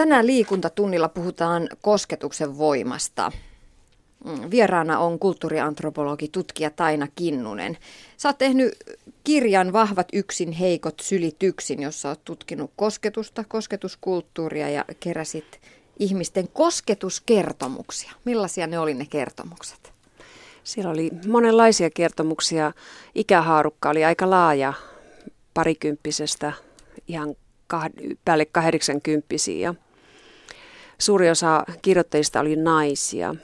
Tänään liikuntatunnilla puhutaan kosketuksen voimasta. Mm, vieraana on kulttuuriantropologi, tutkija Taina Kinnunen. Sä oot tehnyt kirjan Vahvat yksin, heikot sylit yksin, jossa oot tutkinut kosketusta, kosketuskulttuuria ja keräsit ihmisten kosketuskertomuksia. Millaisia ne oli ne kertomukset? Siellä oli monenlaisia kertomuksia. Ikähaarukka oli aika laaja, parikymppisestä ihan päälle 80 ja suuri osa kirjoittajista oli naisia,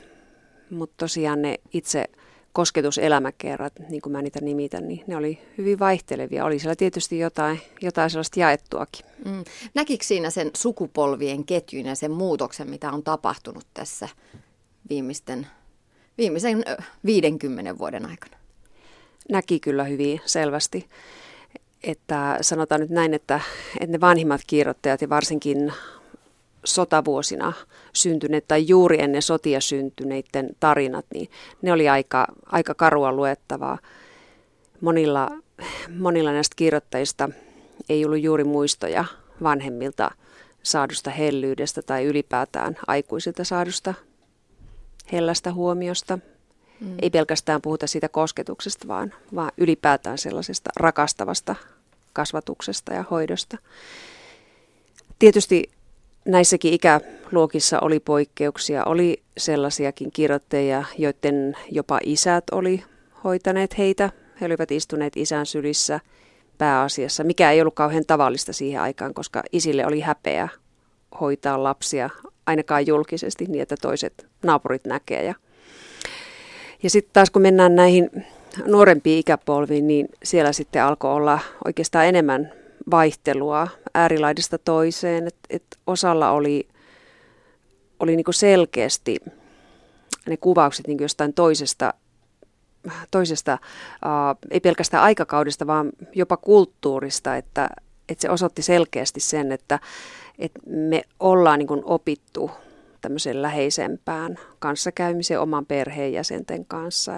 mutta tosiaan ne itse kosketuselämäkerrat, niin kuin mä niitä nimitän, niin ne oli hyvin vaihtelevia. Oli siellä tietysti jotain, jotain sellaista jaettuakin. Mm. Näkikö siinä sen sukupolvien ketjun ja sen muutoksen, mitä on tapahtunut tässä viimeisten, viimeisen 50 vuoden aikana? Näki kyllä hyvin selvästi. Että sanotaan nyt näin, että, että ne vanhimmat kirjoittajat ja varsinkin sotavuosina syntyneet tai juuri ennen sotia syntyneiden tarinat, niin ne oli aika, aika karua luettavaa. Monilla, monilla näistä kirjoittajista ei ollut juuri muistoja vanhemmilta saadusta hellyydestä tai ylipäätään aikuisilta saadusta hellästä huomiosta. Mm. Ei pelkästään puhuta siitä kosketuksesta, vaan, vaan ylipäätään sellaisesta rakastavasta kasvatuksesta ja hoidosta. Tietysti näissäkin ikäluokissa oli poikkeuksia. Oli sellaisiakin kirjoittajia, joiden jopa isät oli hoitaneet heitä. He olivat istuneet isän sylissä pääasiassa, mikä ei ollut kauhean tavallista siihen aikaan, koska isille oli häpeä hoitaa lapsia ainakaan julkisesti niin, että toiset naapurit näkee. Ja, ja sitten taas kun mennään näihin nuorempiin ikäpolviin, niin siellä sitten alkoi olla oikeastaan enemmän vaihtelua äärilaidasta toiseen. Et, et osalla oli, oli niinku selkeästi ne kuvaukset niinku jostain toisesta, toisesta uh, ei pelkästään aikakaudesta, vaan jopa kulttuurista, että, että se osoitti selkeästi sen, että, että me ollaan niinku opittu tämmöiseen läheisempään kanssakäymiseen oman perheenjäsenten kanssa.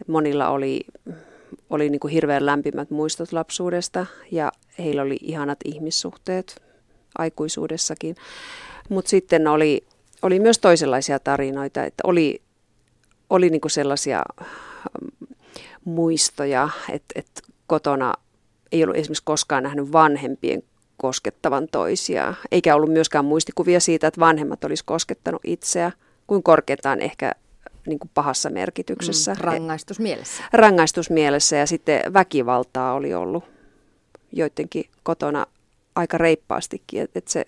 Et monilla oli oli niin kuin hirveän lämpimät muistot lapsuudesta ja heillä oli ihanat ihmissuhteet aikuisuudessakin. Mutta sitten oli, oli myös toisenlaisia tarinoita, että oli, oli niin kuin sellaisia mm, muistoja, että, että kotona ei ollut esimerkiksi koskaan nähnyt vanhempien koskettavan toisia, eikä ollut myöskään muistikuvia siitä, että vanhemmat olisi koskettanut itseä, kuin korkeintaan ehkä niin kuin pahassa merkityksessä. Mm, rangaistusmielessä. Rangaistusmielessä ja sitten väkivaltaa oli ollut joidenkin kotona aika reippaastikin, että et se,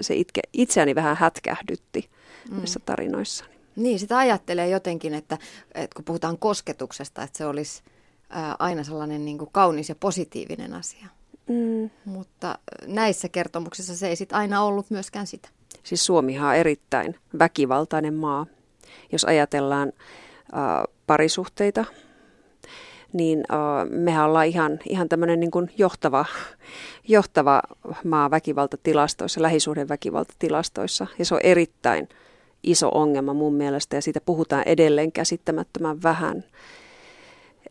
se itke, itseäni vähän hätkähdytti mm. näissä tarinoissa. Niin, sitä ajattelee jotenkin, että, että kun puhutaan kosketuksesta, että se olisi ää, aina sellainen niin kuin kaunis ja positiivinen asia. Mm. Mutta näissä kertomuksissa se ei sit aina ollut myöskään sitä. Siis Suomihan on erittäin väkivaltainen maa jos ajatellaan äh, parisuhteita, niin äh, mehän ollaan ihan, ihan tämmöinen niin kuin johtava, johtava maa väkivaltatilastoissa, lähisuhdeväkivaltatilastoissa. Ja se on erittäin iso ongelma mun mielestä ja siitä puhutaan edelleen käsittämättömän vähän.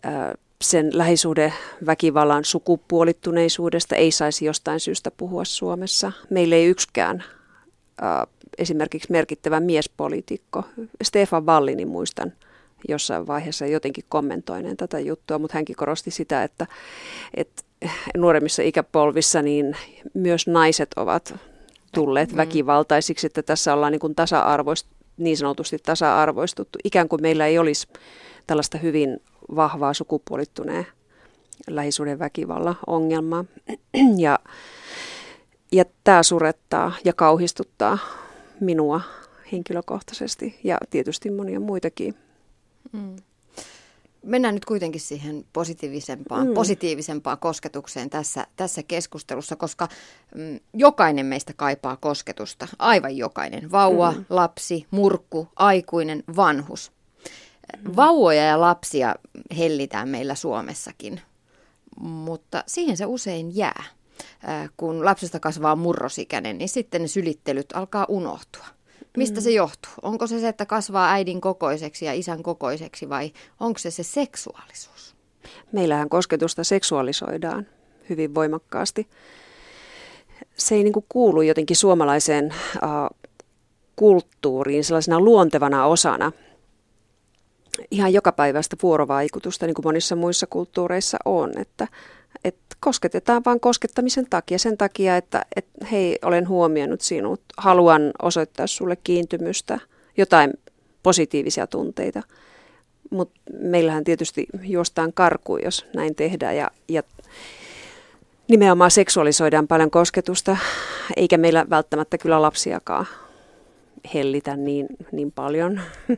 Äh, sen lähisuhdeväkivallan sukupuolittuneisuudesta ei saisi jostain syystä puhua Suomessa. Meillä ei yksikään esimerkiksi merkittävä miespoliitikko, Stefan Wallinin muistan jossain vaiheessa jotenkin kommentoineen tätä juttua, mutta hänkin korosti sitä, että, että nuoremmissa ikäpolvissa niin myös naiset ovat tulleet mm. väkivaltaisiksi, että tässä ollaan niin, kuin tasa-arvoist, niin sanotusti tasa-arvoistuttu, ikään kuin meillä ei olisi tällaista hyvin vahvaa sukupuolittuneen lähisuuden väkivallan ongelmaa. Ja, ja tämä surettaa ja kauhistuttaa minua henkilökohtaisesti ja tietysti monia muitakin. Mm. Mennään nyt kuitenkin siihen positiivisempaan, mm. positiivisempaan kosketukseen tässä, tässä keskustelussa, koska mm, jokainen meistä kaipaa kosketusta. Aivan jokainen. Vauva, mm. lapsi, murkku, aikuinen, vanhus. Mm. Vauvoja ja lapsia hellitään meillä Suomessakin, mutta siihen se usein jää. Äh, kun lapsesta kasvaa murrosikäinen, niin sitten ne sylittelyt alkaa unohtua. Mistä mm. se johtuu? Onko se se, että kasvaa äidin kokoiseksi ja isän kokoiseksi vai onko se se seksuaalisuus? Meillähän kosketusta seksuaalisoidaan hyvin voimakkaasti. se ei niin kuin kuulu jotenkin suomalaiseen äh, kulttuuriin sellaisena luontevana osana ihan jokapäiväistä vuorovaikutusta, niin kuin monissa muissa kulttuureissa on, että, että kosketetaan vain koskettamisen takia, sen takia, että, että hei, olen huomioinut sinut, haluan osoittaa sulle kiintymystä, jotain positiivisia tunteita. Mutta meillähän tietysti juostaan karkuun, jos näin tehdään ja, ja nimenomaan seksuaalisoidaan paljon kosketusta, eikä meillä välttämättä kyllä lapsiakaan hellitä niin, niin paljon.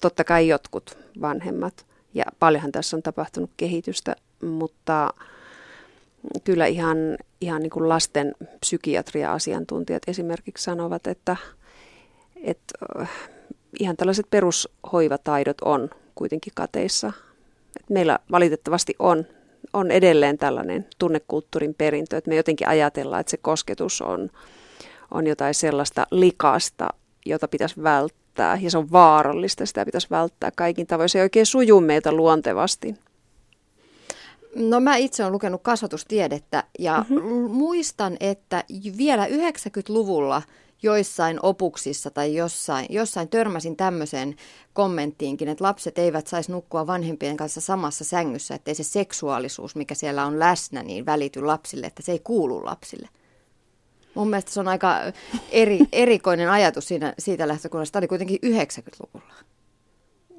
Totta kai jotkut vanhemmat. Ja paljonhan tässä on tapahtunut kehitystä, mutta kyllä ihan, ihan niin kuin lasten psykiatria-asiantuntijat esimerkiksi sanovat, että, että äh, ihan tällaiset perushoivataidot on kuitenkin kateissa. Meillä valitettavasti on, on edelleen tällainen tunnekulttuurin perintö, että me jotenkin ajatellaan, että se kosketus on, on jotain sellaista likasta, jota pitäisi välttää ja se on vaarallista, sitä pitäisi välttää kaikin tavoin. Se ei oikein suju meitä luontevasti. No mä itse olen lukenut kasvatustiedettä ja mm-hmm. muistan, että vielä 90-luvulla joissain opuksissa tai jossain, jossain törmäsin tämmöiseen kommenttiinkin, että lapset eivät saisi nukkua vanhempien kanssa samassa sängyssä, ettei se seksuaalisuus, mikä siellä on läsnä, niin välity lapsille, että se ei kuulu lapsille. Mun mielestä se on aika eri, erikoinen ajatus siinä, siitä lähtökunnasta. Tämä oli kuitenkin 90-luvulla.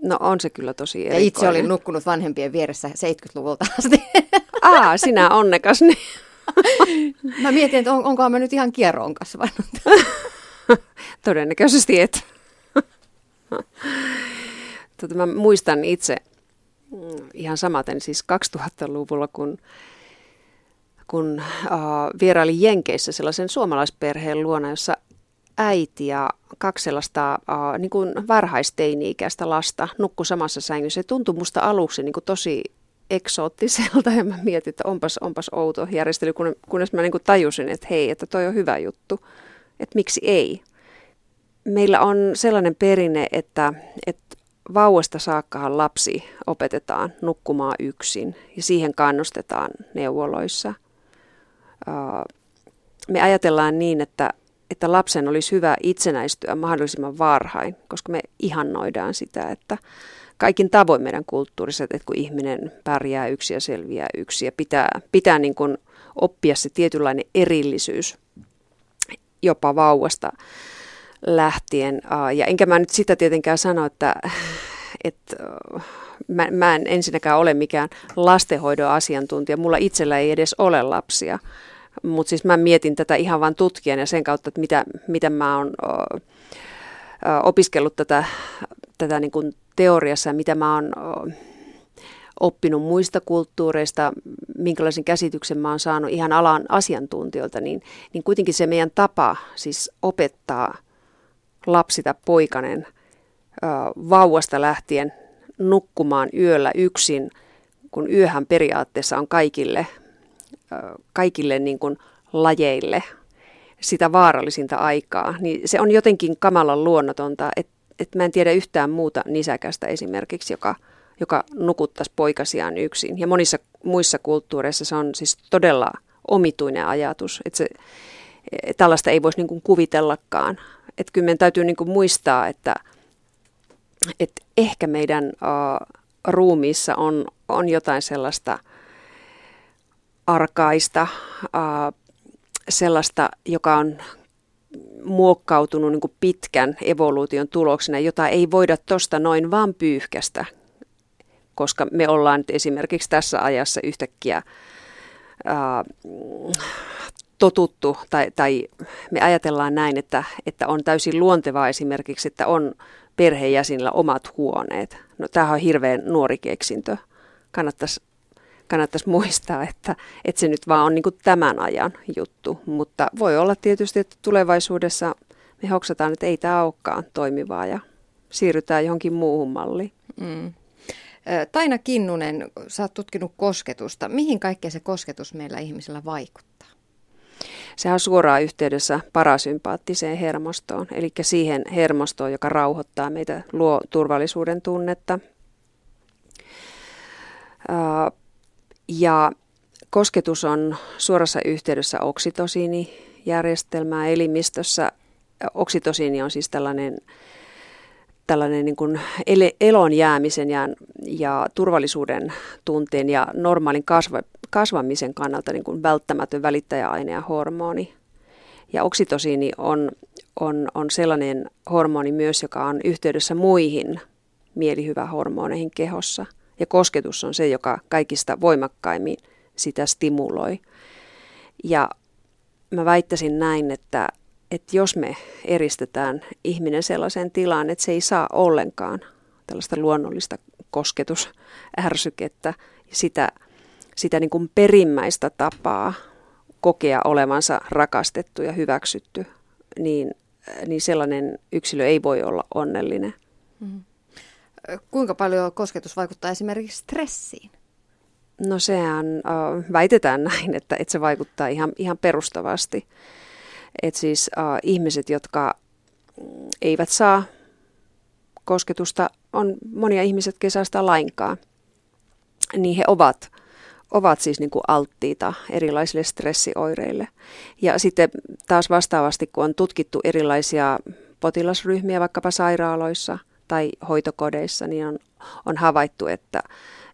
No on se kyllä tosi erikoinen. Ja itse olin nukkunut vanhempien vieressä 70-luvulta asti. Aa, sinä onnekas. Niin. Mä mietin, että on, onkohan mä nyt ihan kierroon kasvanut. Todennäköisesti et. Tota, mä muistan itse mm, ihan samaten siis 2000-luvulla, kun, kun uh, vierailin Jenkeissä sellaisen suomalaisperheen luona, jossa äiti ja kaksi sellaista uh, niin kuin varhaisteini-ikäistä lasta nukkui samassa sängyssä. Se tuntui musta aluksi niin kuin tosi eksoottiselta ja mä mietin, että onpas, onpas outo järjestely, kunnes mä niin kuin tajusin, että hei, että toi on hyvä juttu, että miksi ei. Meillä on sellainen perinne, että, että vauvasta saakkahan lapsi opetetaan nukkumaan yksin ja siihen kannustetaan neuvoloissa. Me ajatellaan niin, että että lapsen olisi hyvä itsenäistyä mahdollisimman varhain, koska me ihannoidaan sitä, että kaikin tavoin meidän kulttuurissa, että kun ihminen pärjää yksi ja selviää yksi ja pitää, pitää niin kuin oppia se tietynlainen erillisyys jopa vauvasta lähtien. Ja enkä mä nyt sitä tietenkään sano, että, että mä, mä en ensinnäkään ole mikään lastenhoidon asiantuntija. Mulla itsellä ei edes ole lapsia. Mutta siis mä mietin tätä ihan vain tutkien ja sen kautta, että mitä, mitä mä oon opiskellut tätä, tätä niin kuin teoriassa ja mitä mä oon oppinut muista kulttuureista, minkälaisen käsityksen mä oon saanut ihan alan asiantuntijoilta, niin, niin kuitenkin se meidän tapa siis opettaa lapsi tai poikanen vauvasta lähtien nukkumaan yöllä yksin, kun yöhän periaatteessa on kaikille kaikille niin kuin lajeille sitä vaarallisinta aikaa, niin se on jotenkin kamalan luonnotonta, että et mä en tiedä yhtään muuta nisäkästä esimerkiksi, joka, joka nukuttaisi poikasiaan yksin. Ja monissa muissa kulttuureissa se on siis todella omituinen ajatus, että se, tällaista ei voisi niin kuin kuvitellakaan. Että kyllä meidän täytyy niin kuin muistaa, että, että ehkä meidän uh, ruumiissa on, on jotain sellaista – arkaista, sellaista, joka on muokkautunut niin pitkän evoluution tuloksena, jota ei voida tuosta noin vaan pyyhkästä, koska me ollaan nyt esimerkiksi tässä ajassa yhtäkkiä äh, totuttu, tai, tai me ajatellaan näin, että, että on täysin luontevaa esimerkiksi, että on perheenjäsenillä omat huoneet. No tämähän on hirveän nuori keksintö. Kannattaisi kannattaisi muistaa, että, että se nyt vaan on niin kuin tämän ajan juttu. Mutta voi olla tietysti, että tulevaisuudessa me hoksataan, että ei tämä olekaan toimivaa ja siirrytään johonkin muuhun malliin. Mm. Taina Kinnunen, sä oot tutkinut kosketusta. Mihin kaikkea se kosketus meillä ihmisellä vaikuttaa? Se on suoraan yhteydessä parasympaattiseen hermostoon, eli siihen hermostoon, joka rauhoittaa meitä, luo turvallisuuden tunnetta. Ja kosketus on suorassa yhteydessä oksitosiinijärjestelmää elimistössä. Oksitosiini on siis tällainen, tällainen niin kuin elon jäämisen ja, ja turvallisuuden tunteen ja normaalin kasva, kasvamisen kannalta niin kuin välttämätön välittäjäaine ja hormoni. Ja oksitosiini on, on, on sellainen hormoni myös, joka on yhteydessä muihin mielihyvähormoneihin kehossa. Ja kosketus on se, joka kaikista voimakkaimmin sitä stimuloi. Ja mä väittäisin näin, että, että jos me eristetään ihminen sellaiseen tilaan, että se ei saa ollenkaan tällaista luonnollista kosketusärsykettä, sitä, sitä niin kuin perimmäistä tapaa kokea olevansa rakastettu ja hyväksytty, niin, niin sellainen yksilö ei voi olla onnellinen. Mm. Kuinka paljon kosketus vaikuttaa esimerkiksi stressiin? No sehän väitetään näin, että, että se vaikuttaa ihan, ihan perustavasti. Että siis äh, ihmiset, jotka eivät saa kosketusta, on monia ihmiset kesästä lainkaan, niin he ovat, ovat siis niin kuin alttiita erilaisille stressioireille. Ja sitten taas vastaavasti, kun on tutkittu erilaisia potilasryhmiä vaikkapa sairaaloissa tai hoitokodeissa, niin on, on havaittu, että,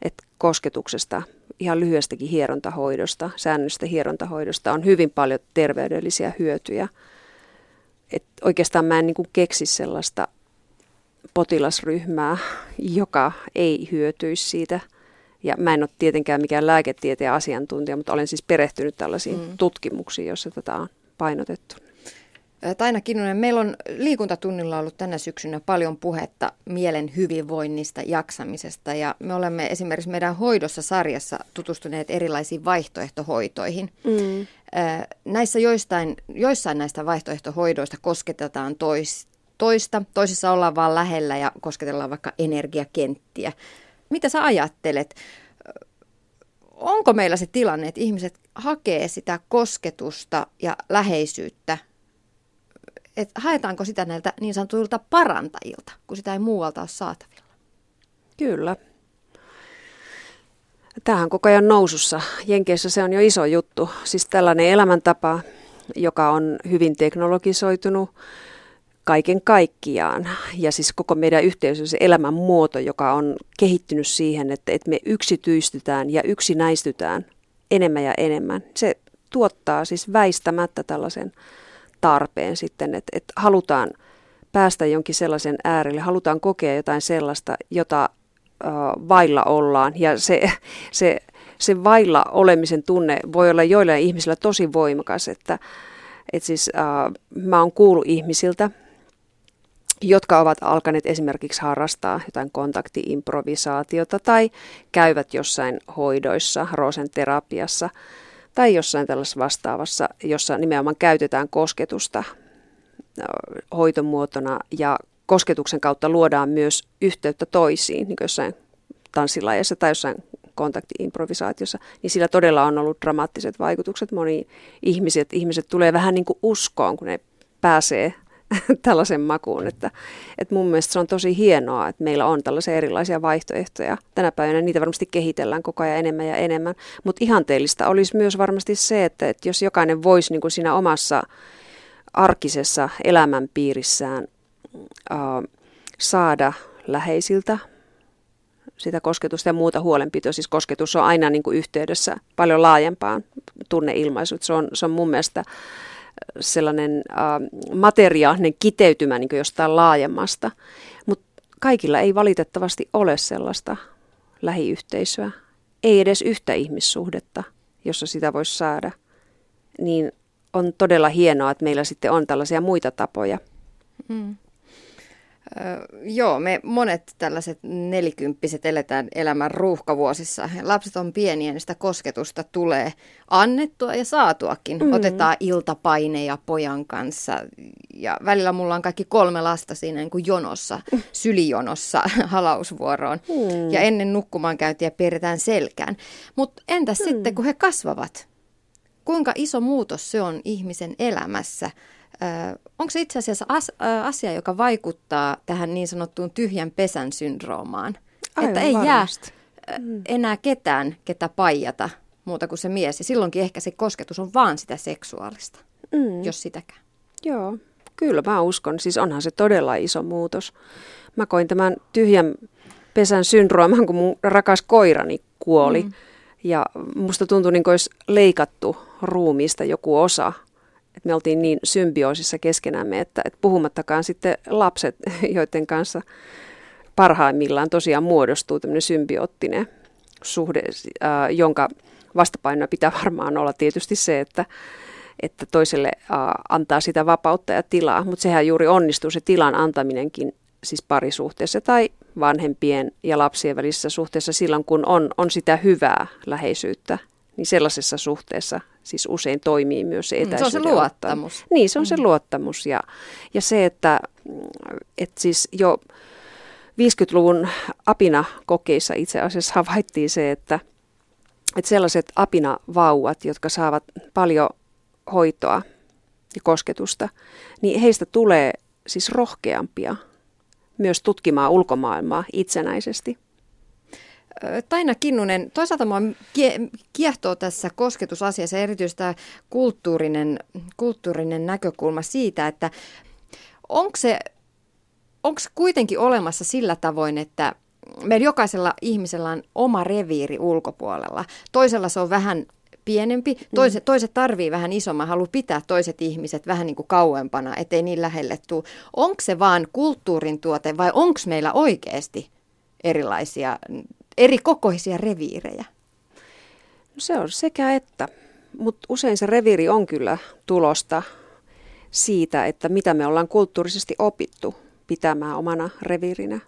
että kosketuksesta, ihan lyhyestäkin hierontahoidosta, säännöllistä hierontahoidosta on hyvin paljon terveydellisiä hyötyjä. Et oikeastaan mä en niin keksi sellaista potilasryhmää, joka ei hyötyisi siitä. Ja mä en ole tietenkään mikään lääketieteen asiantuntija, mutta olen siis perehtynyt tällaisiin mm. tutkimuksiin, joissa tätä on painotettu. Taina Kinnunen, meillä on liikuntatunnilla ollut tänä syksynä paljon puhetta mielen hyvinvoinnista, jaksamisesta ja me olemme esimerkiksi meidän hoidossa sarjassa tutustuneet erilaisiin vaihtoehtohoitoihin. Mm. Näissä joistain, joissain näistä vaihtoehtohoidoista kosketetaan tois, toista, toisissa ollaan vaan lähellä ja kosketellaan vaikka energiakenttiä. Mitä sä ajattelet? Onko meillä se tilanne, että ihmiset hakee sitä kosketusta ja läheisyyttä että haetaanko sitä näiltä niin sanotuilta parantajilta, kun sitä ei muualta ole saatavilla? Kyllä. Tähän koko ajan nousussa. Jenkeissä se on jo iso juttu. Siis tällainen elämäntapa, joka on hyvin teknologisoitunut kaiken kaikkiaan. Ja siis koko meidän yhteisö, se elämän muoto, joka on kehittynyt siihen, että, että me yksityistytään ja yksinäistytään enemmän ja enemmän. Se tuottaa siis väistämättä tällaisen tarpeen sitten, että, että halutaan päästä jonkin sellaisen äärelle, halutaan kokea jotain sellaista, jota äh, vailla ollaan. Ja se, se, se vailla olemisen tunne voi olla joillain ihmisillä tosi voimakas, että, että siis äh, mä oon kuullut ihmisiltä, jotka ovat alkaneet esimerkiksi harrastaa jotain kontaktiimprovisaatiota tai käyvät jossain hoidoissa, rosen terapiassa – tai jossain tällaisessa vastaavassa, jossa nimenomaan käytetään kosketusta hoitomuotona ja kosketuksen kautta luodaan myös yhteyttä toisiin, niin kuin jossain tanssilajeissa tai jossain kontaktiimprovisaatiossa, niin sillä todella on ollut dramaattiset vaikutukset moniin ihmiset. Ihmiset tulee vähän niin kuin uskoon, kun ne pääsee tällaisen makuun. Että, että mun mielestä se on tosi hienoa, että meillä on tällaisia erilaisia vaihtoehtoja. Tänä päivänä niitä varmasti kehitellään koko ajan enemmän ja enemmän. Mutta ihanteellista olisi myös varmasti se, että, että jos jokainen voisi niin kuin siinä omassa arkisessa elämänpiirissään äh, saada läheisiltä sitä kosketusta ja muuta huolenpitoa. Siis kosketus on aina niin kuin yhteydessä paljon laajempaan tunneilmaisuun. Se on, se on mun mielestä sellainen äh, materiaalinen kiteytymä niin jostain laajemmasta. Mutta kaikilla ei valitettavasti ole sellaista lähiyhteisöä. Ei edes yhtä ihmissuhdetta, jossa sitä voisi saada. Niin on todella hienoa, että meillä sitten on tällaisia muita tapoja. Mm. Joo, me monet tällaiset nelikymppiset eletään elämän ruuhkavuosissa. Lapset on pieniä, niin sitä kosketusta tulee annettua ja saatuakin. Mm. Otetaan iltapaineja pojan kanssa ja välillä mulla on kaikki kolme lasta siinä niin kuin jonossa, sylijonossa halausvuoroon. Mm. Ja ennen nukkumaan käyntiä piirretään selkään. Mutta entäs mm. sitten, kun he kasvavat? Kuinka iso muutos se on ihmisen elämässä? Onko se itse asiassa as, asia, joka vaikuttaa tähän niin sanottuun tyhjän pesän syndroomaan? Aivan että ei varmasti. jää enää ketään, ketä paijata muuta kuin se mies. Ja silloinkin ehkä se kosketus on vaan sitä seksuaalista, mm. jos sitäkään. Joo, kyllä mä uskon. Siis onhan se todella iso muutos. Mä koin tämän tyhjän pesän syndrooman, kun mun rakas koirani kuoli. Mm. Ja musta tuntui niin kuin olisi leikattu ruumiista joku osa. Et me oltiin niin symbioosissa keskenämme, että, että puhumattakaan sitten lapset, joiden kanssa parhaimmillaan tosiaan muodostuu tämmöinen symbioottinen suhde, äh, jonka vastapainoa pitää varmaan olla tietysti se, että, että toiselle äh, antaa sitä vapautta ja tilaa, mutta sehän juuri onnistuu se tilan antaminenkin siis parisuhteessa tai vanhempien ja lapsien välisessä suhteessa silloin, kun on, on sitä hyvää läheisyyttä, niin sellaisessa suhteessa siis usein toimii myös se etäisyyden mm, Se on se luottamus. Ottaminen. Niin, se on mm. se luottamus ja, ja se, että, että siis jo 50-luvun apina-kokeissa itse asiassa havaittiin se, että, että sellaiset apinavauvat, jotka saavat paljon hoitoa ja kosketusta, niin heistä tulee siis rohkeampia myös tutkimaan ulkomaailmaa itsenäisesti. Taina Kinnunen, toisaalta minua kiehtoo tässä kosketusasiassa erityisesti tämä kulttuurinen, kulttuurinen näkökulma siitä, että onko se onko kuitenkin olemassa sillä tavoin, että meillä jokaisella ihmisellä on oma reviiri ulkopuolella. Toisella se on vähän pienempi, toiset, mm. toiset tarvii vähän isomman, haluaa pitää toiset ihmiset vähän niin kuin kauempana, ettei niin lähelle tule. Onko se vaan kulttuurin tuote vai onko meillä oikeasti erilaisia, eri kokoisia reviirejä? No se on sekä että, mutta usein se reviiri on kyllä tulosta siitä, että mitä me ollaan kulttuurisesti opittu pitämään omana reviirinä.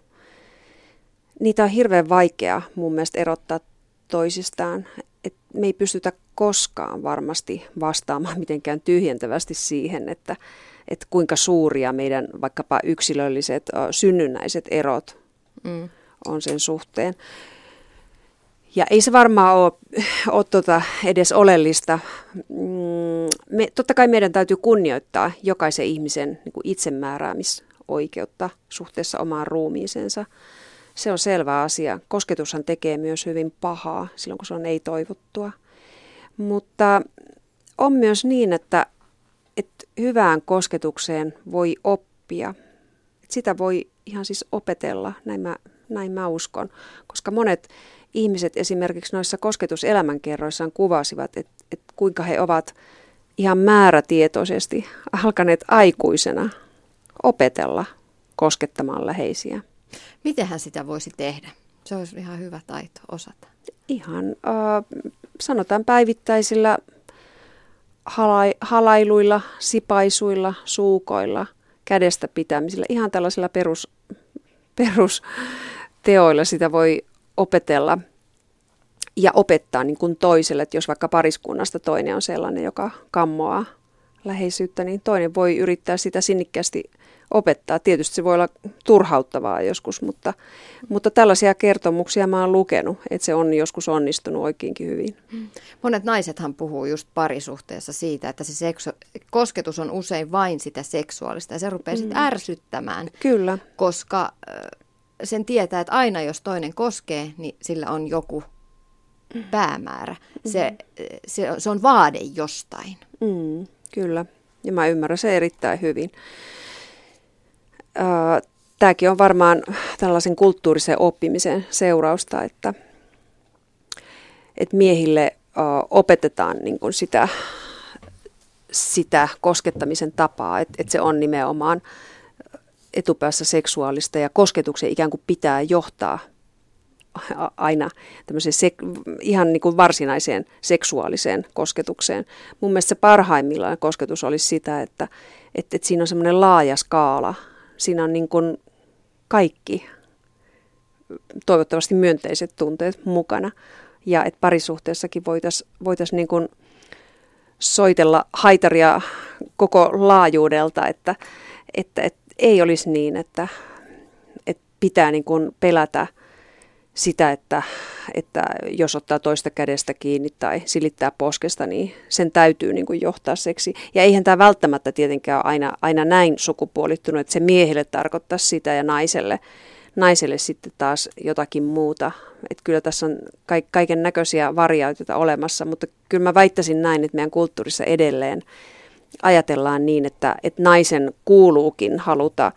Niitä on hirveän vaikea mun mielestä erottaa toisistaan. Et me ei pystytä koskaan varmasti vastaamaan mitenkään tyhjentävästi siihen, että, että kuinka suuria meidän vaikkapa yksilölliset synnynnäiset erot mm. on sen suhteen. Ja ei se varmaan ole, ole tuota edes oleellista. Mm, me, totta kai meidän täytyy kunnioittaa jokaisen ihmisen niin itsemääräämis oikeutta suhteessa omaan ruumiisensa. Se on selvä asia. Kosketushan tekee myös hyvin pahaa silloin, kun se on ei-toivottua. Mutta on myös niin, että, että hyvään kosketukseen voi oppia. Sitä voi ihan siis opetella, näin mä, näin mä uskon. Koska monet ihmiset esimerkiksi noissa kosketuselämänkerroissaan kuvasivat, että, että kuinka he ovat ihan määrätietoisesti alkaneet aikuisena opetella koskettamaan läheisiä. Mitenhän sitä voisi tehdä? Se olisi ihan hyvä taito osata. Ihan äh, sanotaan päivittäisillä halai, halailuilla, sipaisuilla, suukoilla, kädestä pitämisillä, ihan tällaisilla perus, perusteoilla sitä voi opetella ja opettaa niin kuin toiselle, että jos vaikka pariskunnasta toinen on sellainen, joka kammoaa läheisyyttä, niin toinen voi yrittää sitä sinnikkäästi opettaa. Tietysti se voi olla turhauttavaa joskus, mutta, mutta tällaisia kertomuksia mä oon lukenut, että se on joskus onnistunut oikeinkin hyvin. Monet naisethan puhuu just parisuhteessa siitä, että se seksu- kosketus on usein vain sitä seksuaalista ja se rupeaa mm. sitten ärsyttämään. Kyllä. Koska sen tietää, että aina jos toinen koskee, niin sillä on joku päämäärä. Se, mm. se, se on vaade jostain. Mm, kyllä, ja mä ymmärrän se erittäin hyvin. Tämäkin on varmaan tällaisen kulttuurisen oppimisen seurausta, että, että miehille opetetaan niin kuin sitä, sitä koskettamisen tapaa, että, että se on nimenomaan etupäässä seksuaalista ja kosketuksen ikään kuin pitää johtaa aina tämmöiseen sek- ihan niin kuin varsinaiseen seksuaaliseen kosketukseen. Mun mielestä se parhaimmillaan kosketus olisi sitä, että, että, että siinä on semmoinen laaja skaala siinä on niin kuin kaikki toivottavasti myönteiset tunteet mukana. Ja että parisuhteessakin voitaisiin voitais niin kuin soitella haitaria koko laajuudelta, että, että, että ei olisi niin, että, että pitää niin kuin pelätä sitä, että, että jos ottaa toista kädestä kiinni tai silittää poskesta, niin sen täytyy niin kuin johtaa seksi. Ja eihän tämä välttämättä tietenkään ole aina, aina näin sukupuolittunut, että se miehelle tarkoittaa sitä ja naiselle, naiselle sitten taas jotakin muuta. Että kyllä tässä on kaiken näköisiä variaatioita olemassa, mutta kyllä mä väittäisin näin, että meidän kulttuurissa edelleen ajatellaan niin, että, että naisen kuuluukin haluta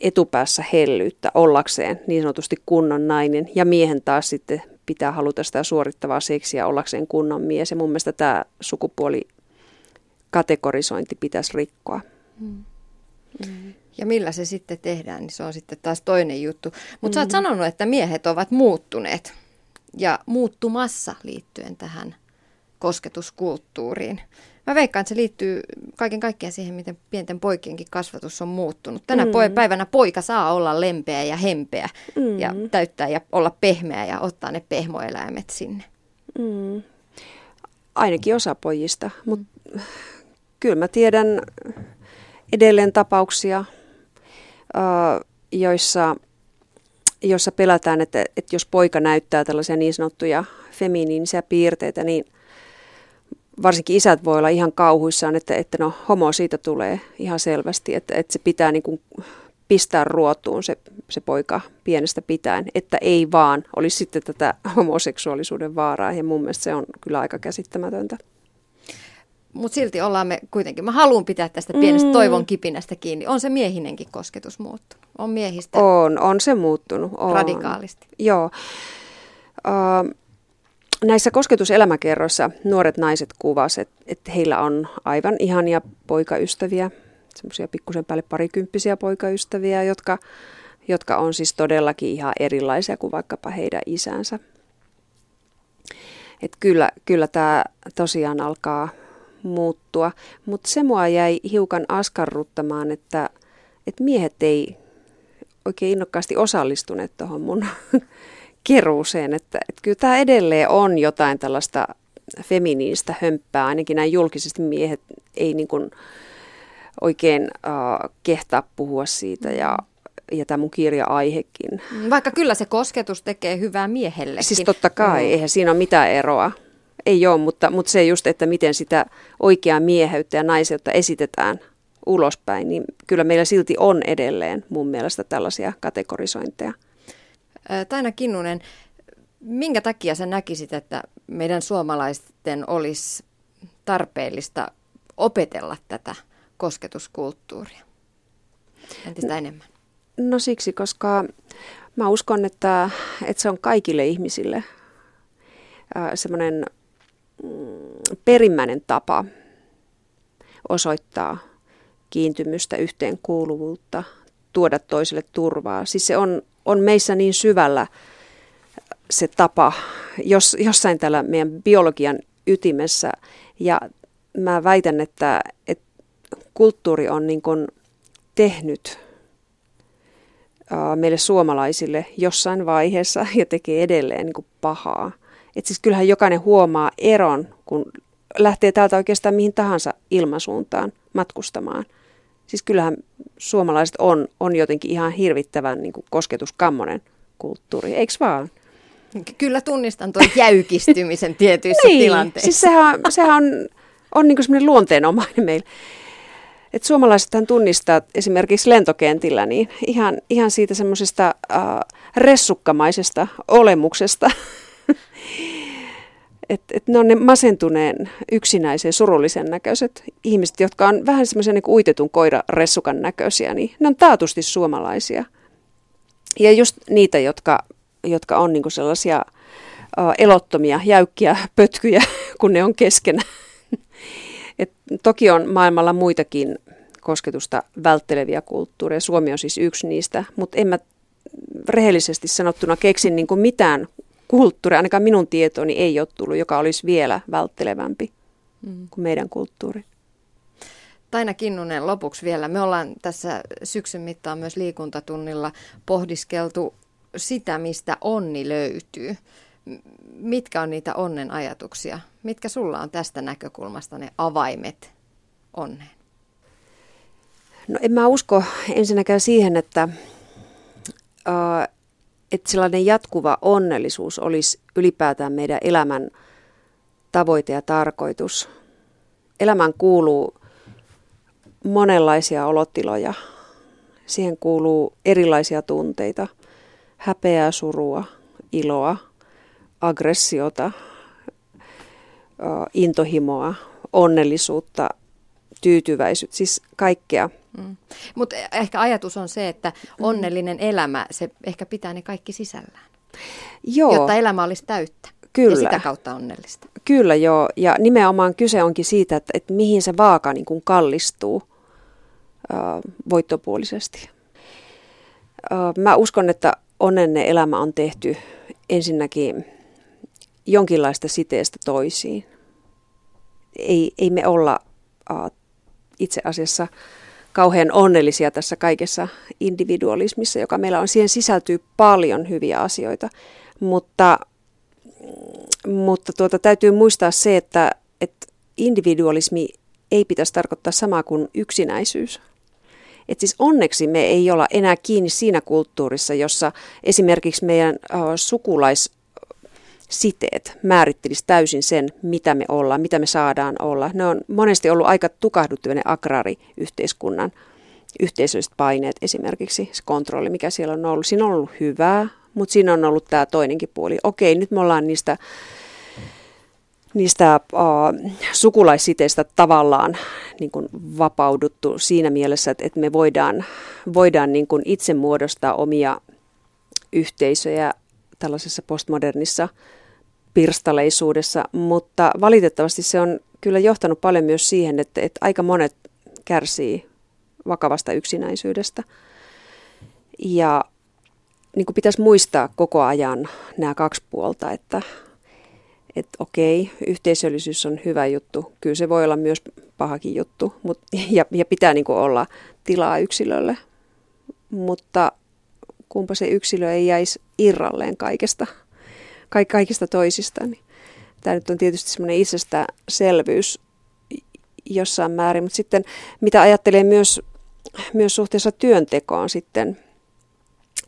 etupäässä hellyyttä ollakseen niin sanotusti kunnon nainen ja miehen taas sitten pitää haluta sitä suorittavaa seksiä ollakseen kunnon mies. Ja mun mielestä tämä sukupuoli kategorisointi pitäisi rikkoa. Mm. Mm. Ja millä se sitten tehdään, niin se on sitten taas toinen juttu. Mutta mm. sä oot mm. sanonut, että miehet ovat muuttuneet ja muuttumassa liittyen tähän kosketuskulttuuriin. Mä veikkaan, että se liittyy kaiken kaikkiaan siihen, miten pienten poikienkin kasvatus on muuttunut. Tänä mm. päivänä poika saa olla lempeä ja hempeä mm. ja täyttää ja olla pehmeä ja ottaa ne pehmoeläimet sinne. Mm. Ainakin osa pojista, mutta kyllä mä tiedän edelleen tapauksia, joissa, joissa pelätään, että, että jos poika näyttää tällaisia niin sanottuja feminiinisiä piirteitä, niin varsinkin isät voi olla ihan kauhuissaan, että, että no homo siitä tulee ihan selvästi, että, että se pitää niin kuin pistää ruotuun se, se poika pienestä pitäen, että ei vaan olisi sitten tätä homoseksuaalisuuden vaaraa ja mun mielestä se on kyllä aika käsittämätöntä mutta silti ollaan me kuitenkin, mä haluan pitää tästä pienestä mm. toivon kipinästä kiinni. On se miehinenkin kosketus muuttunut? On miehistä? On, on se muuttunut. On. Radikaalisti. Joo. Uh, näissä kosketuselämäkerroissa nuoret naiset kuvasivat, että, että heillä on aivan ihania poikaystäviä, semmoisia pikkusen päälle parikymppisiä poikaystäviä, jotka, jotka on siis todellakin ihan erilaisia kuin vaikkapa heidän isänsä. Et kyllä, kyllä tämä tosiaan alkaa muuttua, mutta se mua jäi hiukan askarruttamaan, että, että miehet ei oikein innokkaasti osallistuneet tuohon mun keruuseen, että, että kyllä tämä edelleen on jotain tällaista feminiinistä hömppää, ainakin näin julkisesti miehet ei niin kuin oikein uh, kehtaa puhua siitä ja ja tämä mun kirja-aihekin. Vaikka kyllä se kosketus tekee hyvää miehelle. Siis totta kai, mm. eihän siinä ole mitään eroa ei ole, mutta, mutta se just, että miten sitä oikeaa mieheyttä ja naiseutta esitetään ulospäin, niin kyllä meillä silti on edelleen mun mielestä tällaisia kategorisointeja. Taina Kinnunen, minkä takia sä näkisit, että meidän suomalaisten olisi tarpeellista opetella tätä kosketuskulttuuria entistä no, enemmän? No siksi, koska mä uskon, että, että se on kaikille ihmisille semmoinen perimmäinen tapa osoittaa kiintymystä, yhteenkuuluvuutta, tuoda toiselle turvaa. Siis se on, on meissä niin syvällä se tapa, jos, jossain täällä meidän biologian ytimessä. Ja mä väitän, että, että kulttuuri on niin kuin tehnyt meille suomalaisille jossain vaiheessa ja tekee edelleen niin kuin pahaa. Että siis kyllähän jokainen huomaa eron, kun lähtee täältä oikeastaan mihin tahansa ilmasuuntaan matkustamaan. Siis kyllähän suomalaiset on, on jotenkin ihan hirvittävän niin kuin kosketuskammonen kulttuuri, eikö vaan? Kyllä tunnistan tuon jäykistymisen tietyissä niin, tilanteissa. Siis sehän, sehän on, on niin semmoinen luonteenomainen meillä. Et suomalaisethan tunnistaa esimerkiksi lentokentillä niin ihan, ihan siitä semmoisesta äh, ressukkamaisesta olemuksesta, et, et ne on ne masentuneen, yksinäisen, surullisen näköiset ihmiset, jotka on vähän semmoisia niin uitetun koiraressukan näköisiä, niin ne on taatusti suomalaisia. Ja just niitä, jotka, jotka on niin sellaisia uh, elottomia, jäykkiä pötkyjä, kun ne on keskenä. Et toki on maailmalla muitakin kosketusta vältteleviä kulttuureja. Suomi on siis yksi niistä, mutta en mä rehellisesti sanottuna keksin niin kuin mitään kulttuuri, ainakaan minun tietoni ei ole tullut, joka olisi vielä välttelevämpi mm. kuin meidän kulttuuri. Taina Kinnunen, lopuksi vielä. Me ollaan tässä syksyn mittaan myös liikuntatunnilla pohdiskeltu sitä, mistä onni löytyy. Mitkä on niitä onnen ajatuksia? Mitkä sulla on tästä näkökulmasta ne avaimet onneen? No en mä usko ensinnäkään siihen, että uh, että sellainen jatkuva onnellisuus olisi ylipäätään meidän elämän tavoite ja tarkoitus. Elämään kuuluu monenlaisia olotiloja. Siihen kuuluu erilaisia tunteita. häpeää, surua, iloa, aggressiota, intohimoa, onnellisuutta, tyytyväisyyttä, siis kaikkea. Mm. Mutta ehkä ajatus on se, että onnellinen elämä, se ehkä pitää ne kaikki sisällään. Joo. Jotta elämä olisi täyttä. Kyllä. Ja sitä kautta onnellista. Kyllä joo, ja nimenomaan kyse onkin siitä, että, että mihin se vaaka niin kuin kallistuu äh, voittopuolisesti. Äh, mä uskon, että onnenne elämä on tehty ensinnäkin jonkinlaista siteestä toisiin. Ei, ei me olla äh, itse asiassa kauhean onnellisia tässä kaikessa individualismissa, joka meillä on. Siihen sisältyy paljon hyviä asioita, mutta, mutta tuota, täytyy muistaa se, että, että individualismi ei pitäisi tarkoittaa samaa kuin yksinäisyys. Et siis onneksi me ei olla enää kiinni siinä kulttuurissa, jossa esimerkiksi meidän uh, sukulais siteet määrittelisi täysin sen, mitä me ollaan, mitä me saadaan olla. Ne on monesti ollut aika tukahduttavia agraariyhteiskunnan yhteisölliset paineet, esimerkiksi se kontrolli, mikä siellä on ollut. Siinä on ollut hyvää, mutta siinä on ollut tämä toinenkin puoli. Okei, nyt me ollaan niistä, niistä uh, sukulaissiteistä tavallaan niin kuin vapauduttu siinä mielessä, että, että me voidaan, voidaan niin kuin itse muodostaa omia yhteisöjä tällaisessa postmodernissa pirstaleisuudessa, mutta valitettavasti se on kyllä johtanut paljon myös siihen, että, että aika monet kärsii vakavasta yksinäisyydestä. Ja niin kuin pitäisi muistaa koko ajan nämä kaksi puolta, että, että okei, yhteisöllisyys on hyvä juttu, kyllä se voi olla myös pahakin juttu, mutta, ja, ja pitää niin kuin olla tilaa yksilölle, mutta kumpa se yksilö ei jäisi irralleen kaikesta, ka- kaikista toisista. Niin tämä nyt on tietysti semmoinen itsestäselvyys jossain määrin, mutta sitten mitä ajattelee myös, myös suhteessa työntekoon sitten,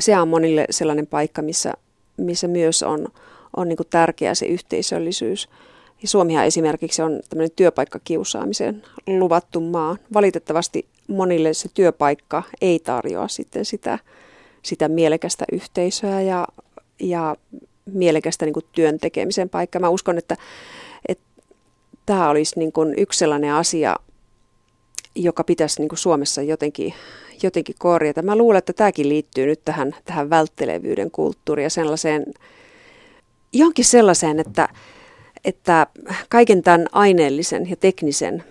se on monille sellainen paikka, missä, missä myös on, on niin kuin tärkeä se yhteisöllisyys. Ja Suomihan esimerkiksi on tämmöinen työpaikkakiusaamisen luvattu maa. Valitettavasti monille se työpaikka ei tarjoa sitten sitä sitä mielekästä yhteisöä ja, ja mielekästä niin työn tekemisen paikkaa. Mä uskon, että, että tämä olisi niin kuin yksi sellainen asia, joka pitäisi niin kuin Suomessa jotenkin, jotenkin korjata. Mä luulen, että tämäkin liittyy nyt tähän, tähän välttelevyyden kulttuuriin ja sellaiseen, johonkin sellaiseen, että, että kaiken tämän aineellisen ja teknisen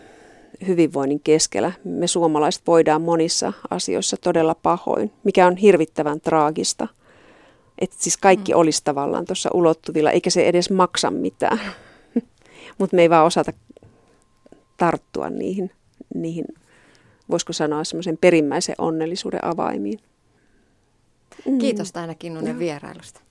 hyvinvoinnin keskellä me suomalaiset voidaan monissa asioissa todella pahoin, mikä on hirvittävän traagista. Että siis kaikki mm. olisi tavallaan tuossa ulottuvilla, eikä se edes maksa mitään. Mutta me ei vaan osata tarttua niihin, niihin voisiko sanoa semmoisen perimmäisen onnellisuuden avaimiin. Mm. Kiitos Taina Kinnunen vierailusta.